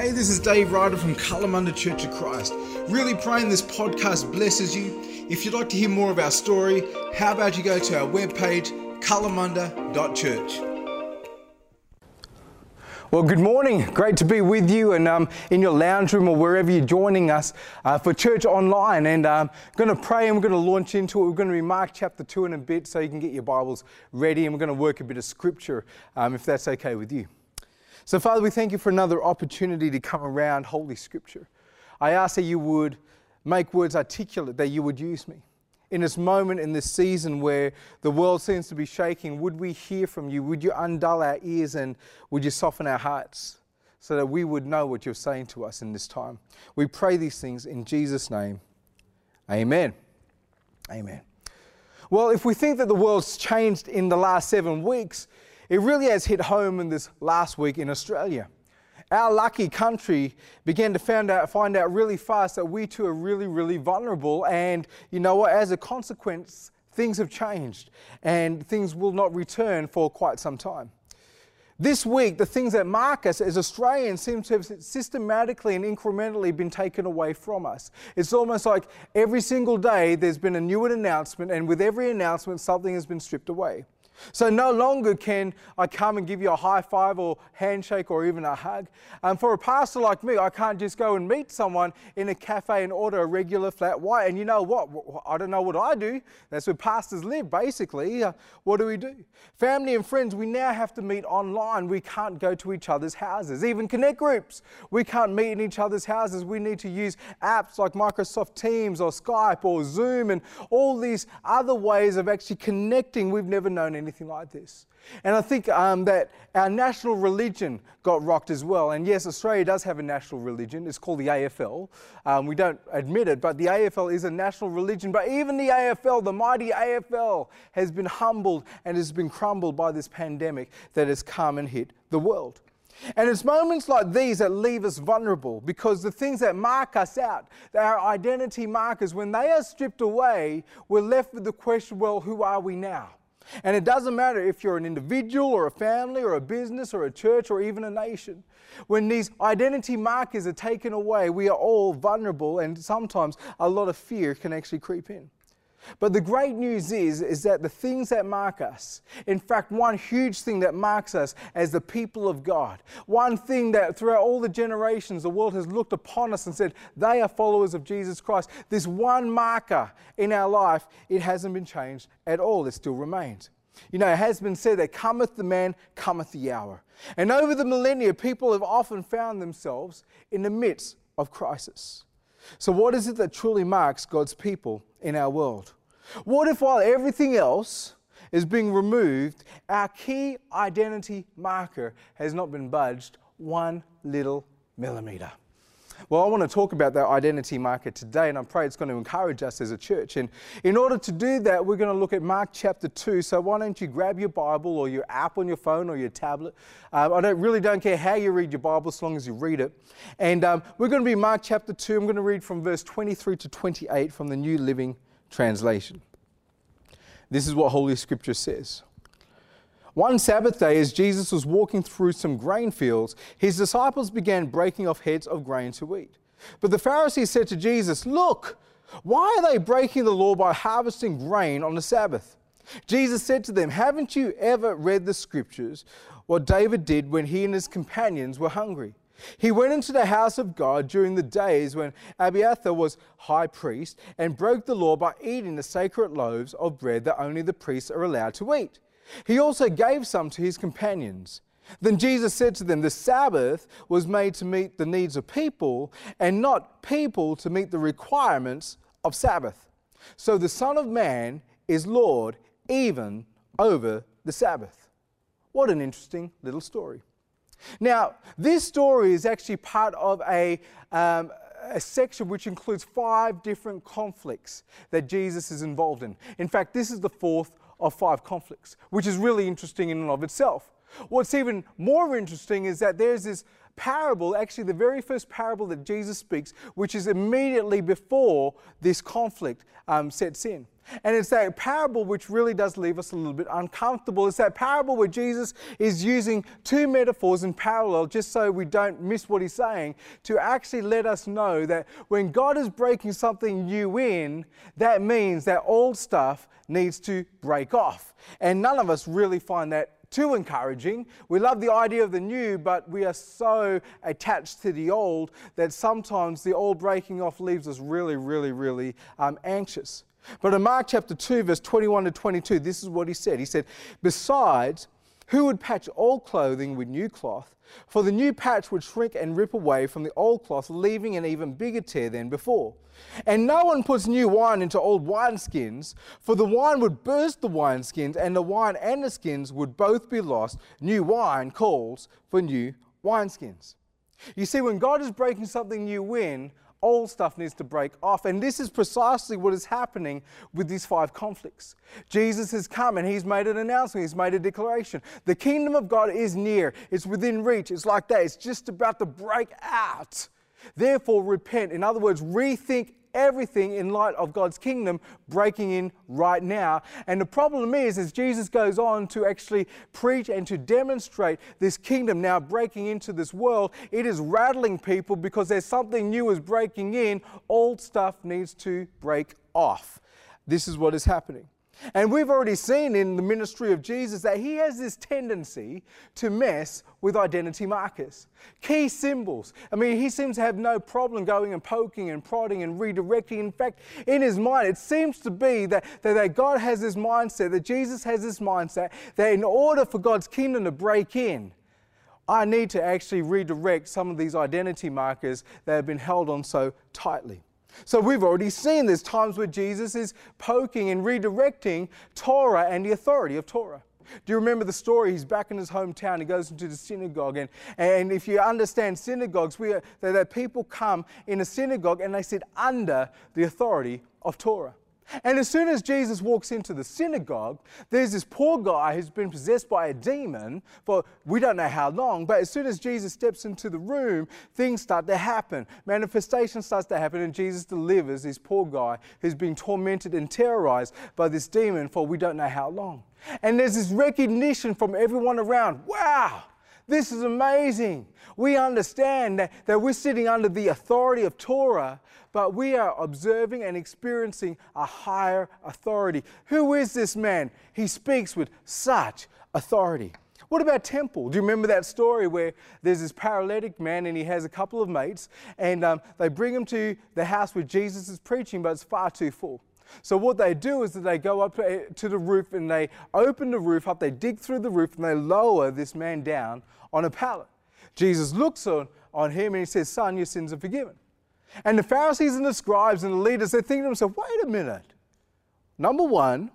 Hey, this is Dave Ryder from Kalamunda Church of Christ. Really praying this podcast blesses you. If you'd like to hear more of our story, how about you go to our webpage, kalamunda.church. Well, good morning. Great to be with you and um, in your lounge room or wherever you're joining us uh, for church online. And I'm um, going to pray and we're going to launch into it. We're going to be Mark chapter 2 in a bit so you can get your Bibles ready and we're going to work a bit of scripture um, if that's okay with you. So, Father, we thank you for another opportunity to come around Holy Scripture. I ask that you would make words articulate, that you would use me. In this moment, in this season where the world seems to be shaking, would we hear from you? Would you undull our ears and would you soften our hearts so that we would know what you're saying to us in this time? We pray these things in Jesus' name. Amen. Amen. Well, if we think that the world's changed in the last seven weeks, it really has hit home in this last week in Australia. Our lucky country began to find out, find out really fast that we too are really, really vulnerable. And you know what? As a consequence, things have changed and things will not return for quite some time. This week, the things that mark us as Australians seem to have systematically and incrementally been taken away from us. It's almost like every single day there's been a new announcement, and with every announcement, something has been stripped away. So no longer can I come and give you a high five or handshake or even a hug. And for a pastor like me, I can't just go and meet someone in a cafe and order a regular flat white. And you know what? I don't know what I do. That's where pastors live, basically. Uh, what do we do? Family and friends, we now have to meet online. We can't go to each other's houses. Even connect groups, we can't meet in each other's houses. We need to use apps like Microsoft Teams or Skype or Zoom and all these other ways of actually connecting. We've never known anything anything like this. And I think um, that our national religion got rocked as well. And yes, Australia does have a national religion. It's called the AFL. Um, we don't admit it, but the AFL is a national religion. But even the AFL, the mighty AFL, has been humbled and has been crumbled by this pandemic that has come and hit the world. And it's moments like these that leave us vulnerable because the things that mark us out, our identity markers, when they are stripped away, we're left with the question well, who are we now? And it doesn't matter if you're an individual or a family or a business or a church or even a nation. When these identity markers are taken away, we are all vulnerable, and sometimes a lot of fear can actually creep in. But the great news is, is that the things that mark us, in fact, one huge thing that marks us as the people of God, one thing that throughout all the generations the world has looked upon us and said, they are followers of Jesus Christ. This one marker in our life, it hasn't been changed at all, it still remains. You know, it has been said that cometh the man, cometh the hour. And over the millennia, people have often found themselves in the midst of crisis. So, what is it that truly marks God's people in our world? What if, while everything else is being removed, our key identity marker has not been budged one little millimeter? Well, I want to talk about that identity marker today, and I pray it's going to encourage us as a church. And in order to do that, we're going to look at Mark chapter 2. So why don't you grab your Bible or your app on your phone or your tablet? Um, I don't, really don't care how you read your Bible as long as you read it. And um, we're going to be Mark chapter 2. I'm going to read from verse 23 to 28 from the New Living Translation. This is what Holy Scripture says. One Sabbath day, as Jesus was walking through some grain fields, his disciples began breaking off heads of grain to eat. But the Pharisees said to Jesus, Look, why are they breaking the law by harvesting grain on the Sabbath? Jesus said to them, Haven't you ever read the scriptures, what David did when he and his companions were hungry? He went into the house of God during the days when Abiathar was high priest and broke the law by eating the sacred loaves of bread that only the priests are allowed to eat. He also gave some to his companions. Then Jesus said to them, The Sabbath was made to meet the needs of people, and not people to meet the requirements of Sabbath. So the Son of Man is Lord even over the Sabbath. What an interesting little story. Now, this story is actually part of a, um, a section which includes five different conflicts that Jesus is involved in. In fact, this is the fourth of five conflicts, which is really interesting in and of itself. What's even more interesting is that there's this parable, actually, the very first parable that Jesus speaks, which is immediately before this conflict um, sets in. And it's that parable which really does leave us a little bit uncomfortable. It's that parable where Jesus is using two metaphors in parallel, just so we don't miss what he's saying, to actually let us know that when God is breaking something new in, that means that old stuff needs to break off. And none of us really find that too encouraging. We love the idea of the new, but we are so attached to the old that sometimes the old breaking off leaves us really, really, really um, anxious. But in Mark chapter 2, verse 21 to 22, this is what he said. He said, Besides, who would patch old clothing with new cloth? For the new patch would shrink and rip away from the old cloth, leaving an even bigger tear than before. And no one puts new wine into old wineskins, for the wine would burst the wineskins, and the wine and the skins would both be lost. New wine calls for new wineskins. You see, when God is breaking something new in, old stuff needs to break off. And this is precisely what is happening with these five conflicts. Jesus has come and he's made an announcement, he's made a declaration. The kingdom of God is near, it's within reach, it's like that, it's just about to break out. Therefore, repent. In other words, rethink everything in light of God's kingdom breaking in right now. And the problem is, as Jesus goes on to actually preach and to demonstrate this kingdom now breaking into this world, it is rattling people because there's something new is breaking in. Old stuff needs to break off. This is what is happening. And we've already seen in the ministry of Jesus that he has this tendency to mess with identity markers, key symbols. I mean, he seems to have no problem going and poking and prodding and redirecting. In fact, in his mind, it seems to be that, that, that God has this mindset, that Jesus has this mindset, that in order for God's kingdom to break in, I need to actually redirect some of these identity markers that have been held on so tightly. So we've already seen there's times where Jesus is poking and redirecting Torah and the authority of Torah. Do you remember the story? He's back in his hometown. He goes into the synagogue. And, and if you understand synagogues, we are, that, people come in a synagogue and they sit under the authority of Torah. And as soon as Jesus walks into the synagogue, there's this poor guy who's been possessed by a demon for we don't know how long, but as soon as Jesus steps into the room, things start to happen. Manifestation starts to happen, and Jesus delivers this poor guy who's been tormented and terrorized by this demon for we don't know how long. And there's this recognition from everyone around wow, this is amazing. We understand that, that we're sitting under the authority of Torah, but we are observing and experiencing a higher authority. Who is this man? He speaks with such authority. What about temple? Do you remember that story where there's this paralytic man and he has a couple of mates and um, they bring him to the house where Jesus is preaching, but it's far too full. So what they do is that they go up to the roof and they open the roof up, they dig through the roof and they lower this man down on a pallet. Jesus looks on, on him and he says, Son, your sins are forgiven. And the Pharisees and the scribes and the leaders, they think to themselves, wait a minute. Number one,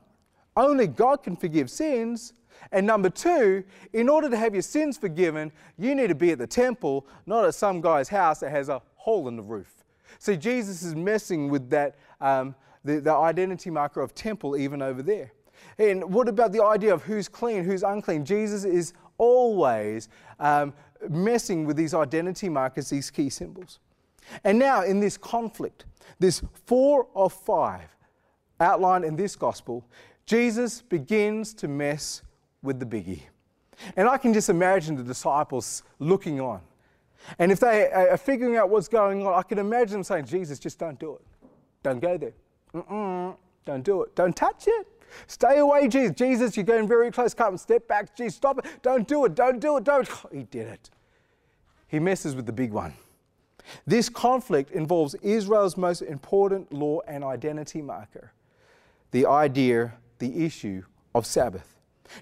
only God can forgive sins. And number two, in order to have your sins forgiven, you need to be at the temple, not at some guy's house that has a hole in the roof. See, Jesus is messing with that, um, the, the identity marker of temple even over there. And what about the idea of who's clean, who's unclean? Jesus is always um, messing with these identity markers, these key symbols. And now, in this conflict, this four of five outlined in this gospel, Jesus begins to mess with the biggie. And I can just imagine the disciples looking on. And if they are figuring out what's going on, I can imagine them saying, Jesus, just don't do it. Don't go there. Mm-mm, don't do it. Don't touch it. Stay away, Jesus. Jesus, you're going very close. Come, step back. Jesus, stop it. Don't do it. Don't do it. Don't. he did it. He messes with the big one. This conflict involves Israel's most important law and identity marker the idea, the issue of Sabbath.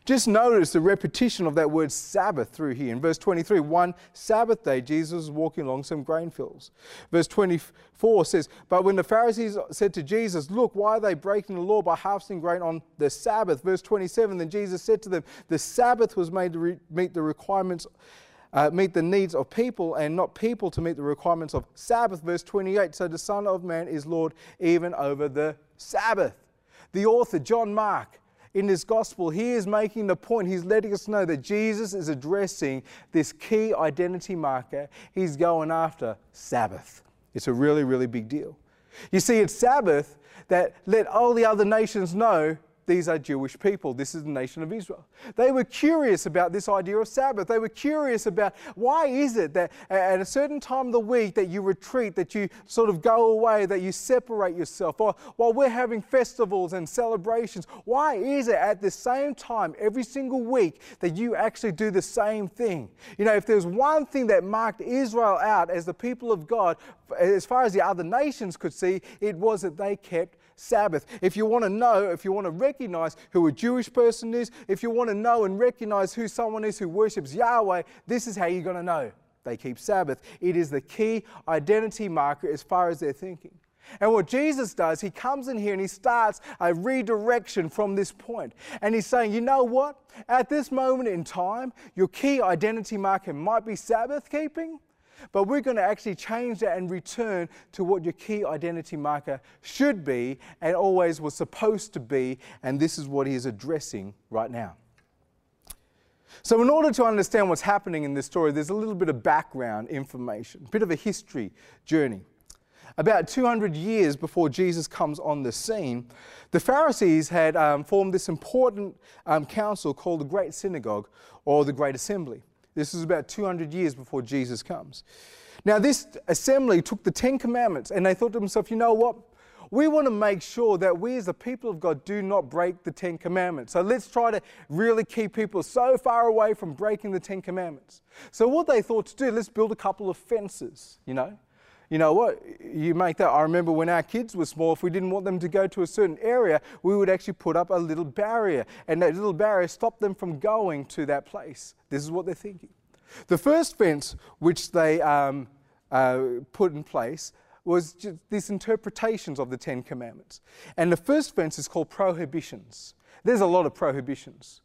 Just notice the repetition of that word Sabbath through here. In verse 23, one Sabbath day, Jesus was walking along some grain fields. Verse 24 says, But when the Pharisees said to Jesus, Look, why are they breaking the law by harvesting grain on the Sabbath? Verse 27, then Jesus said to them, The Sabbath was made to meet the requirements. Uh, meet the needs of people and not people to meet the requirements of Sabbath. Verse 28 So the Son of Man is Lord even over the Sabbath. The author, John Mark, in this gospel, he is making the point, he's letting us know that Jesus is addressing this key identity marker. He's going after Sabbath. It's a really, really big deal. You see, it's Sabbath that let all the other nations know these are Jewish people. This is the nation of Israel. They were curious about this idea of Sabbath. They were curious about why is it that at a certain time of the week that you retreat, that you sort of go away, that you separate yourself. Or while we're having festivals and celebrations, why is it at the same time every single week that you actually do the same thing? You know, if there's one thing that marked Israel out as the people of God, as far as the other nations could see, it was that they kept Sabbath. If you want to know, if you want to recognize who a Jewish person is, if you want to know and recognize who someone is who worships Yahweh, this is how you're going to know. They keep Sabbath. It is the key identity marker as far as their thinking. And what Jesus does, he comes in here and he starts a redirection from this point. And he's saying, you know what? At this moment in time, your key identity marker might be Sabbath keeping, but we're going to actually change that and return to what your key identity marker should be and always was supposed to be. And this is what he is addressing right now. So, in order to understand what's happening in this story, there's a little bit of background information, a bit of a history journey. About 200 years before Jesus comes on the scene, the Pharisees had um, formed this important um, council called the Great Synagogue or the Great Assembly. This is about 200 years before Jesus comes. Now, this assembly took the Ten Commandments and they thought to themselves, you know what? We want to make sure that we as the people of God do not break the Ten Commandments. So let's try to really keep people so far away from breaking the Ten Commandments. So, what they thought to do, let's build a couple of fences, you know? You know what, you make that. I remember when our kids were small, if we didn't want them to go to a certain area, we would actually put up a little barrier, and that little barrier stopped them from going to that place. This is what they're thinking. The first fence which they um, uh, put in place was just these interpretations of the Ten Commandments. And the first fence is called prohibitions. There's a lot of prohibitions.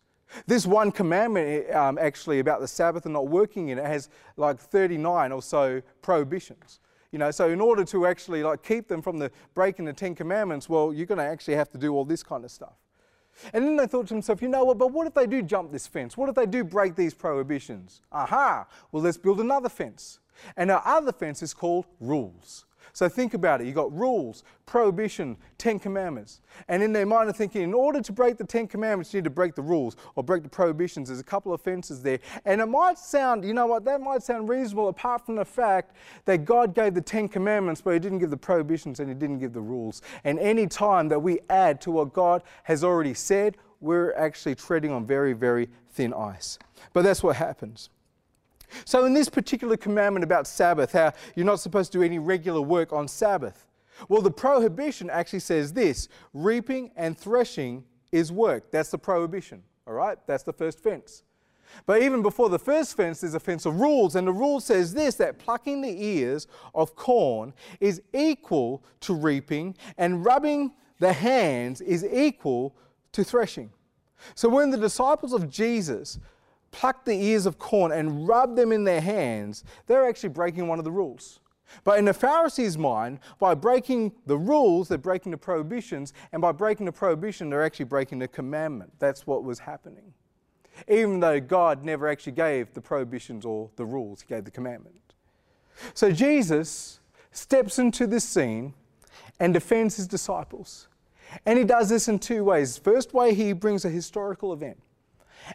This one commandment, um, actually, about the Sabbath and not working in it, has like 39 or so prohibitions. You know, so in order to actually like keep them from the breaking the Ten Commandments, well, you're going to actually have to do all this kind of stuff. And then they thought to themselves, you know what, but what if they do jump this fence? What if they do break these prohibitions? Aha, well, let's build another fence. And our other fence is called rules. So think about it. You've got rules, prohibition, Ten Commandments. And in their mind, they're thinking, in order to break the Ten Commandments, you need to break the rules or break the prohibitions. There's a couple of fences there. And it might sound, you know what, that might sound reasonable apart from the fact that God gave the Ten Commandments, but He didn't give the prohibitions and He didn't give the rules. And any time that we add to what God has already said, we're actually treading on very, very thin ice. But that's what happens. So, in this particular commandment about Sabbath, how you're not supposed to do any regular work on Sabbath, well, the prohibition actually says this reaping and threshing is work. That's the prohibition, all right? That's the first fence. But even before the first fence, there's a fence of rules, and the rule says this that plucking the ears of corn is equal to reaping, and rubbing the hands is equal to threshing. So when the disciples of Jesus pluck the ears of corn and rub them in their hands, they're actually breaking one of the rules. But in the Pharisees' mind, by breaking the rules, they're breaking the prohibitions, and by breaking the prohibition, they're actually breaking the commandment. That's what was happening. Even though God never actually gave the prohibitions or the rules, He gave the commandment. So Jesus steps into this scene and defends His disciples. And He does this in two ways. First way, He brings a historical event.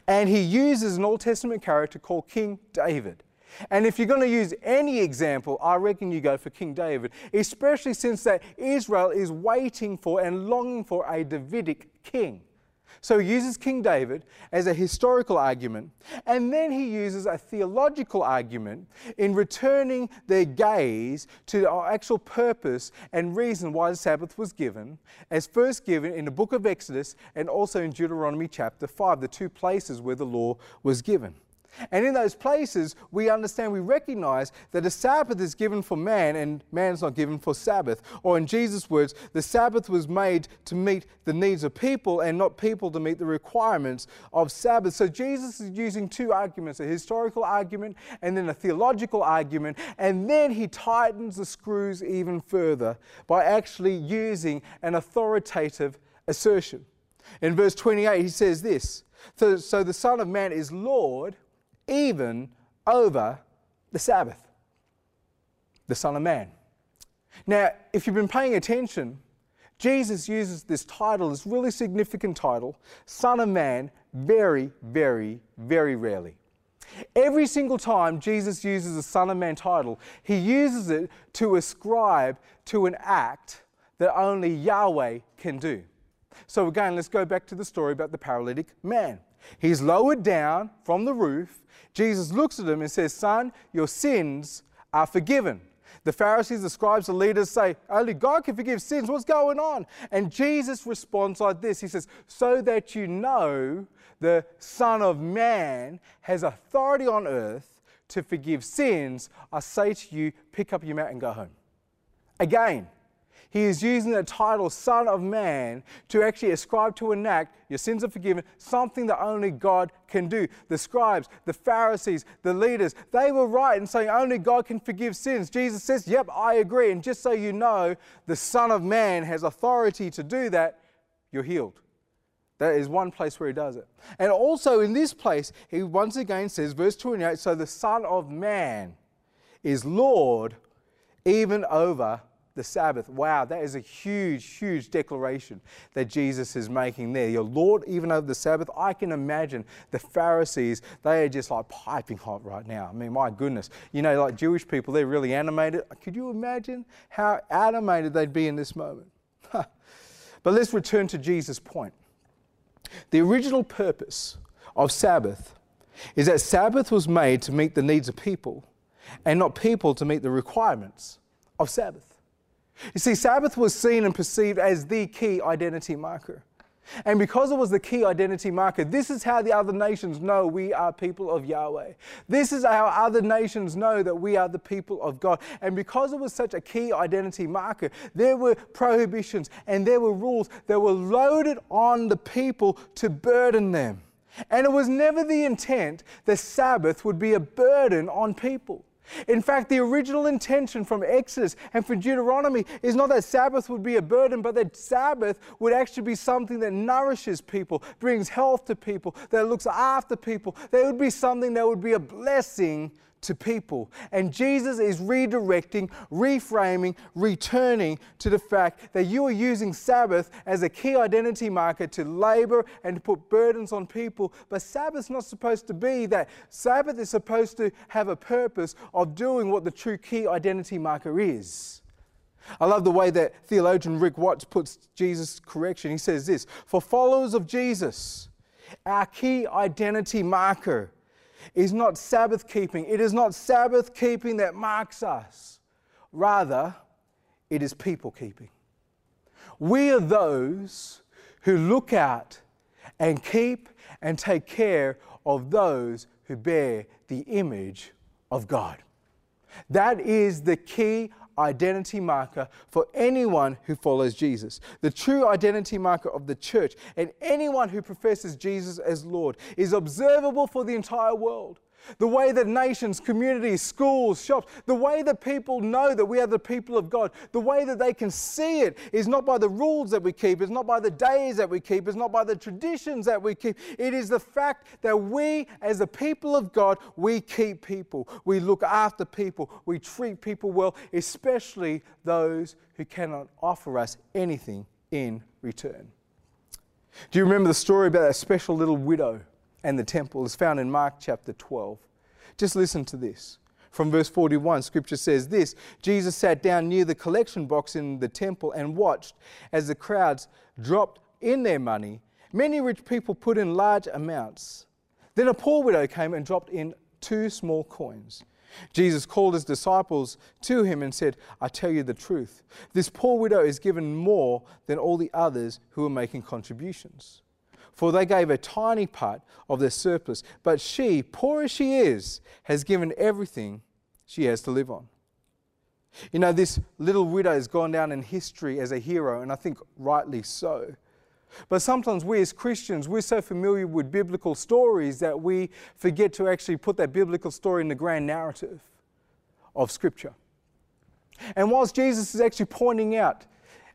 And he uses an Old Testament character called King David. And if you're going to use any example, I reckon you go for King David, especially since that Israel is waiting for and longing for a Davidic king. So he uses King David as a historical argument, and then he uses a theological argument in returning their gaze to the actual purpose and reason why the Sabbath was given, as first given in the book of Exodus and also in Deuteronomy chapter 5, the two places where the law was given. And in those places, we understand, we recognize that a Sabbath is given for man and man's not given for Sabbath. Or in Jesus' words, the Sabbath was made to meet the needs of people and not people to meet the requirements of Sabbath. So Jesus is using two arguments a historical argument and then a theological argument. And then he tightens the screws even further by actually using an authoritative assertion. In verse 28, he says this so, so the Son of Man is Lord even over the Sabbath. The Son of Man. Now, if you've been paying attention, Jesus uses this title, this really significant title, Son of Man, very, very, very rarely. Every single time Jesus uses the Son of Man title, he uses it to ascribe to an act that only Yahweh can do. So, again, let's go back to the story about the paralytic man. He's lowered down from the roof. Jesus looks at him and says, Son, your sins are forgiven. The Pharisees, the scribes, the leaders say, Only God can forgive sins. What's going on? And Jesus responds like this He says, So that you know the Son of Man has authority on earth to forgive sins, I say to you, pick up your mat and go home. Again, he is using the title Son of Man to actually ascribe to an act, your sins are forgiven, something that only God can do. The scribes, the Pharisees, the leaders, they were right in saying only God can forgive sins. Jesus says, Yep, I agree. And just so you know, the Son of Man has authority to do that, you're healed. That is one place where he does it. And also in this place, he once again says, verse 28 So the Son of Man is Lord even over the Sabbath. Wow, that is a huge, huge declaration that Jesus is making there. Your Lord, even over the Sabbath. I can imagine the Pharisees, they are just like piping hot right now. I mean, my goodness. You know, like Jewish people, they're really animated. Could you imagine how animated they'd be in this moment? but let's return to Jesus' point. The original purpose of Sabbath is that Sabbath was made to meet the needs of people and not people to meet the requirements of Sabbath. You see, Sabbath was seen and perceived as the key identity marker. And because it was the key identity marker, this is how the other nations know we are people of Yahweh. This is how other nations know that we are the people of God. And because it was such a key identity marker, there were prohibitions and there were rules that were loaded on the people to burden them. And it was never the intent that Sabbath would be a burden on people. In fact, the original intention from Exodus and from Deuteronomy is not that Sabbath would be a burden, but that Sabbath would actually be something that nourishes people, brings health to people, that looks after people. That would be something that would be a blessing to people. And Jesus is redirecting, reframing, returning to the fact that you are using Sabbath as a key identity marker to labor and to put burdens on people. But Sabbath's not supposed to be that. Sabbath is supposed to have a purpose of doing what the true key identity marker is. I love the way that theologian Rikk Watts puts Jesus' correction. He says this For followers of Jesus, our key identity marker is not Sabbath keeping. It is not Sabbath keeping that marks us. Rather, it is people keeping. We are those who look out and keep and take care of those who bear the image of God. That is the key identity marker for anyone who follows Jesus. The true identity marker of the church and anyone who professes Jesus as Lord is observable for the entire world. The way that nations, communities, schools, shops, the way that people know that we are the people of God, the way that they can see it is not by the rules that we keep, it's not by the days that we keep, it's not by the traditions that we keep. It is the fact that we, as the people of God, we keep people, we look after people, we treat people well, especially those who cannot offer us anything in return. Do you remember the story about that special little widow? And the temple is found in Mark chapter 12. Just listen to this. From verse 41, scripture says this Jesus sat down near the collection box in the temple and watched as the crowds dropped in their money. Many rich people put in large amounts. Then a poor widow came and dropped in two small coins. Jesus called his disciples to him and said, I tell you the truth. This poor widow is given more than all the others who are making contributions for they gave a tiny part of their surplus. But she, poor as she is, has given everything she has to live on. You know, this little widow has gone down in history as a hero, and I think rightly so. But sometimes we as Christians, we're so familiar with biblical stories that we forget to actually put that biblical story in the grand narrative of Scripture. And whilst Jesus is actually pointing out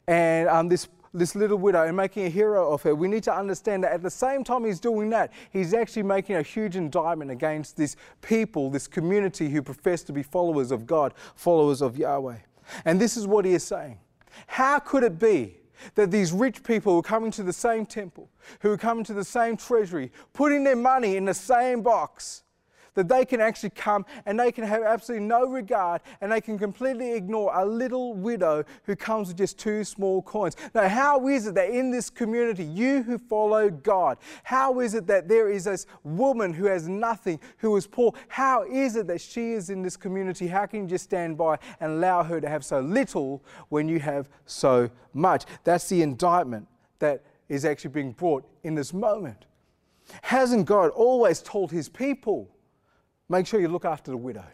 and um, this this little widow and making a hero of her, we need to understand that at the same time he's doing that, he's actually making a huge indictment against this people, this community who profess to be followers of God, followers of Yahweh. And this is what he is saying. How could it be that these rich people who are coming to the same temple, who are coming to the same treasury, putting their money in the same box, that they can actually come and they can have absolutely no regard and they can completely ignore a little widow who comes with just two small coins. Now, how is it that in this community, you who follow God, how is it that there is this woman who has nothing, who is poor? How is it that she is in this community? How can you just stand by and allow her to have so little when you have so much? That's the indictment that is actually being brought in this moment. Hasn't God always told his people? Make sure you look after the widow.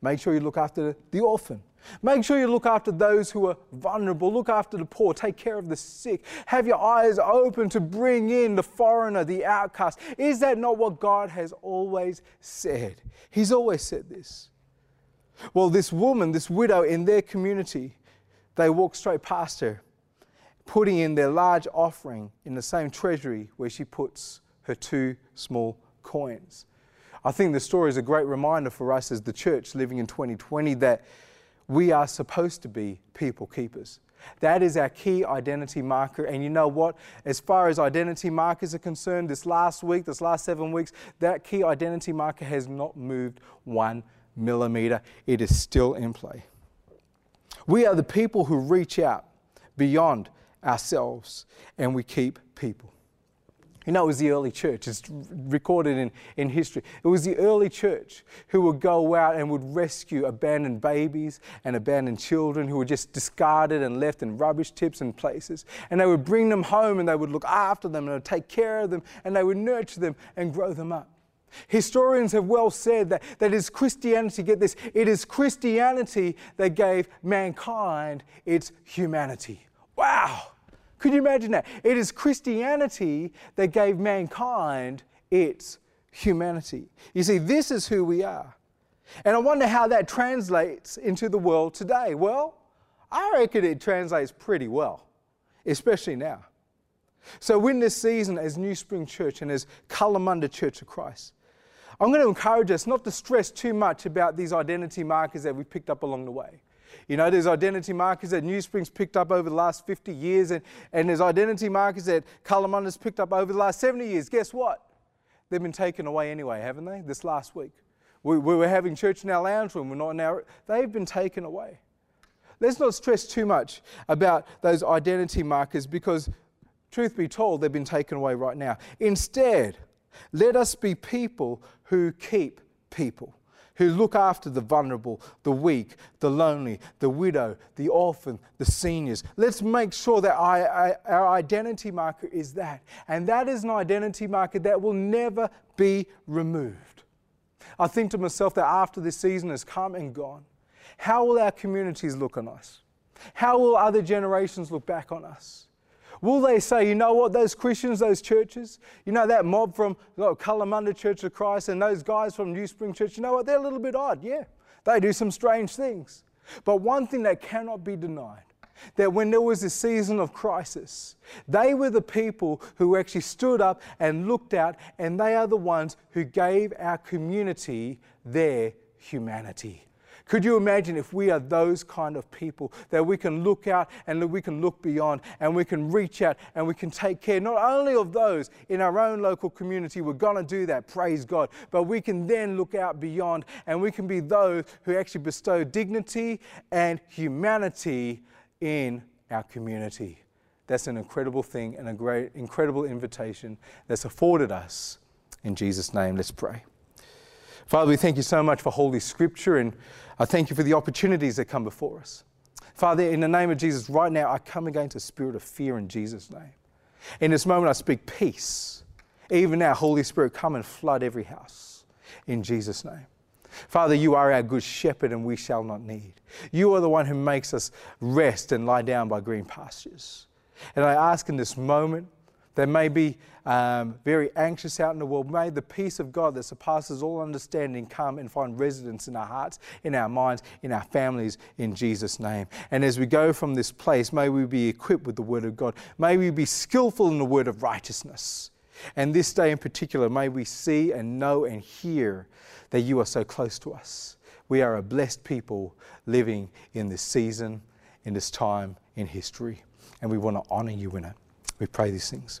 Make sure you look after the orphan. Make sure you look after those who are vulnerable. Look after the poor. Take care of the sick. Have your eyes open to bring in the foreigner, the outcast. Is that not what God has always said? He's always said this. Well, this woman, this widow in their community, they walk straight past her, putting in their large offering in the same treasury where she puts her two small coins. I think the story is a great reminder for us as the church living in 2020 that we are supposed to be people keepers. That is our key identity marker. And you know what? As far as identity markers are concerned, this last week, this last seven weeks, that key identity marker has not moved one millimeter. It is still in play. We are the people who reach out beyond ourselves and we keep people. You know, it was the early church. It's recorded in, in history. It was the early church who would go out and would rescue abandoned babies and abandoned children who were just discarded and left in rubbish tips and places. And they would bring them home and they would look after them and they would take care of them and they would nurture them and grow them up. Historians have well said that, that it is Christianity, get this, it is Christianity that gave mankind its humanity. Wow! Could you imagine that? It is Christianity that gave mankind its humanity. You see, this is who we are. And I wonder how that translates into the world today. Well, I reckon it translates pretty well, especially now. So, in this season, as New Spring Church and as Kalamunda Church of Christ, I'm going to encourage us not to stress too much about these identity markers that we've picked up along the way. You know, there's identity markers that New Springs picked up over the last 50 years, and, and there's identity markers that Kalamunda's picked up over the last 70 years. Guess what? They've been taken away anyway, haven't they? This last week. We, we were having church in our lounge room, we're not in our. They've been taken away. Let's not stress too much about those identity markers because, truth be told, they've been taken away right now. Instead, let us be people who keep people who look after the vulnerable, the weak, the lonely, the widow, the orphan, the seniors. Let's make sure that our identity marker is that. And that is an identity marker that will never be removed. I think to myself that after this season has come and gone, how will our communities look on us? How will other generations look back on us? Will they say, you know what, those Christians, those churches, you know, that mob from oh, Kalamunda Church of Christ and those guys from New Spring Church, you know what, they're a little bit odd. Yeah, they do some strange things. But one thing that cannot be denied that when there was a season of crisis, they were the people who actually stood up and looked out, and they are the ones who gave our community their humanity. Could you imagine if we are those kind of people that we can look out and we can look beyond and we can reach out and we can take care not only of those in our own local community, we're going to do that, praise God, but we can then look out beyond and we can be those who actually bestow dignity and humanity in our community. That's an incredible thing and a great, incredible invitation that's afforded us. In Jesus' name, let's pray. Father, we thank you so much for Holy Scripture, and I thank you for the opportunities that come before us. Father, in the name of Jesus, right now, I come against a spirit of fear in Jesus' name. In this moment, I speak peace. Even now, Holy Spirit, come and flood every house in Jesus' name. Father, you are our good shepherd, and we shall not need. You are the one who makes us rest and lie down by green pastures. And I ask in this moment They may be um, very anxious out in the world. May the peace of God that surpasses all understanding come and find residence in our hearts, in our minds, in our families, in Jesus' name. And as we go from this place, may we be equipped with the Word of God. May we be skillful in the word of righteousness. And this day in particular, may we see and know and hear that you are so close to us. We are a blessed people living in this season, in this time in history, and we want to honor you in it. We pray these things.